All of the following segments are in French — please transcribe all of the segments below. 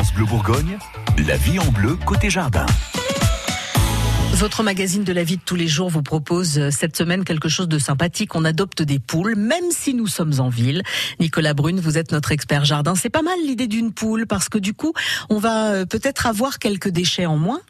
France Bleu Bourgogne, la vie en bleu côté jardin. Votre magazine de la vie de tous les jours vous propose euh, cette semaine quelque chose de sympathique. On adopte des poules, même si nous sommes en ville. Nicolas Brune, vous êtes notre expert jardin. C'est pas mal l'idée d'une poule parce que du coup, on va euh, peut-être avoir quelques déchets en moins.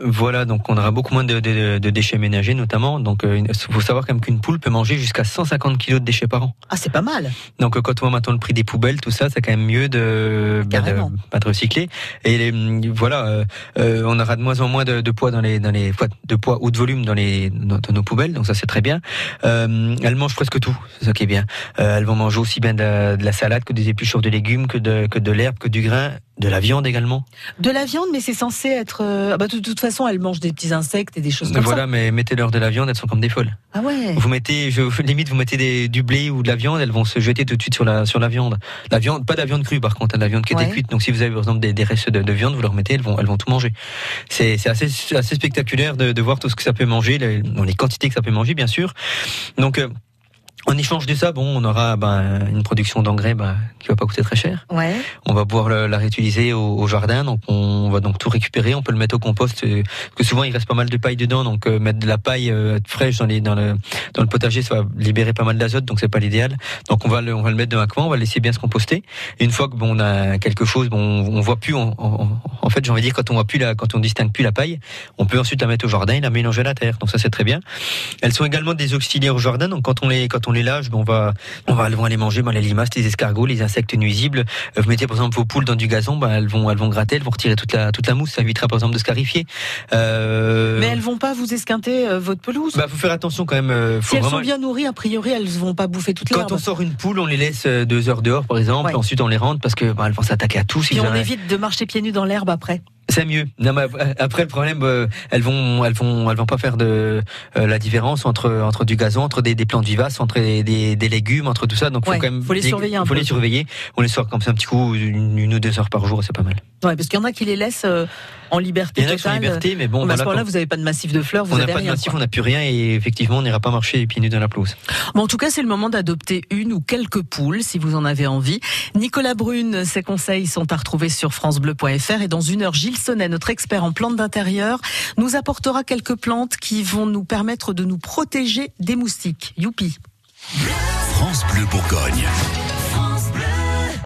Voilà, donc on aura beaucoup moins de, de, de déchets ménagers notamment. Donc il euh, faut savoir quand même qu'une poule peut manger jusqu'à 150 kg de déchets par an. Ah, c'est pas mal. Donc euh, quand on voit maintenant le prix des poubelles, tout ça, c'est quand même mieux de, bah, de, bah, de, recycler. Et les, mm, voilà, euh, euh, on aura de moins en moins de, poids dans les dans les de poids ou de volume dans les dans, nos poubelles. Donc ça c'est très bien. Euh, elles mangent presque tout, c'est ça qui est bien. Euh, elles vont manger aussi bien de, de, la salade que des épluchures de légumes, que de que de l'herbe, que du grain de la viande également? De la viande, mais c'est censé être. Euh, bah, de, toute façon, elles mangent des petits insectes et des choses comme voilà, ça. Voilà, mais mettez-leur de la viande, elles sont comme des folles. Ah ouais. Vous mettez, je, limite, vous mettez des, du blé ou de la viande, elles vont se jeter tout de suite sur la sur la viande. La viande, pas de la viande crue par contre, hein, de la viande qui était cuite. Donc si vous avez par exemple des, des restes de, de, viande, vous leur mettez, elles vont elles vont tout manger. C'est c'est assez assez spectaculaire de, de, voir tout ce que ça peut manger, les, les quantités que ça peut manger, bien sûr. Donc euh, en échange de ça, bon, on aura ben, une production d'engrais ben, qui va pas coûter très cher. Ouais. On va pouvoir la réutiliser au, au, jardin, donc on va donc tout récupérer. On peut le mettre au compost, euh, que souvent il reste pas mal de paille dedans, donc euh, mettre de la paille euh, fraîche dans, les, le, dans le potager, ça va libérer pas mal d'azote, donc c'est pas l'idéal. Donc on va le, on va le mettre dans un coin, on va le laisser bien se composter. Et une fois que bon, on a quelque chose, bon, on, voit plus. On, en fait, j'ai envie de dire quand on voit plus la, quand on distingue plus la paille, on peut ensuite la mettre au jardin et la mélanger à la terre. Donc ça c'est très bien. Elles sont également des auxiliaires au jardin, donc quand on les, quand on les lâche, on va on va, aller manger ben, les limaces, les escargots, les insectes nuisibles. Vous mettez par exemple vos poules dans du gazon, ben, elles vont, elles vont gratter, elles vont retirer toute la, toute la mousse. Ça évitera par exemple de scarifier. Euh... Mais elles vont pas vous esquinter euh, votre pelouse? Bah, faut faire attention quand même. Euh, faut si elles sont bien nourries, a priori, elles vont pas bouffer toute l'herbe. Quand on sort une poule, on les laisse deux heures dehors, par exemple. Ouais. Ensuite, on les rentre parce que ben, elles vont s'attaquer à tout. Si on évite de marcher pieds nus dans l'herbe après. C'est mieux. Non, mais après le problème, euh, elles vont, elles vont, elles vont pas faire de euh, la différence entre entre du gazon, entre des, des plantes vivaces, entre des, des, des, légumes, entre tout ça. Donc ouais, faut quand même faut les surveiller. faut peu. les surveiller. On les sort comme ça un petit coup, une, une ou deux heures par jour, c'est pas mal. Ouais, parce qu'il y en a qui les laissent euh, en liberté Il y en a totale. en liberté, mais bon, mais à ce moment-là, vous n'avez pas de massif de fleurs, vous on n'a pas de massif, quoi. on n'a plus rien, et effectivement, on n'ira pas marcher les pieds nus dans la pelouse. Bon, en tout cas, c'est le moment d'adopter une ou quelques poules, si vous en avez envie. Nicolas Brune, ses conseils sont à retrouver sur francebleu.fr et dans une heure, Gilles Sonnet, notre expert en plantes d'intérieur, nous apportera quelques plantes qui vont nous permettre de nous protéger des moustiques. Youpi France Bleu Bourgogne.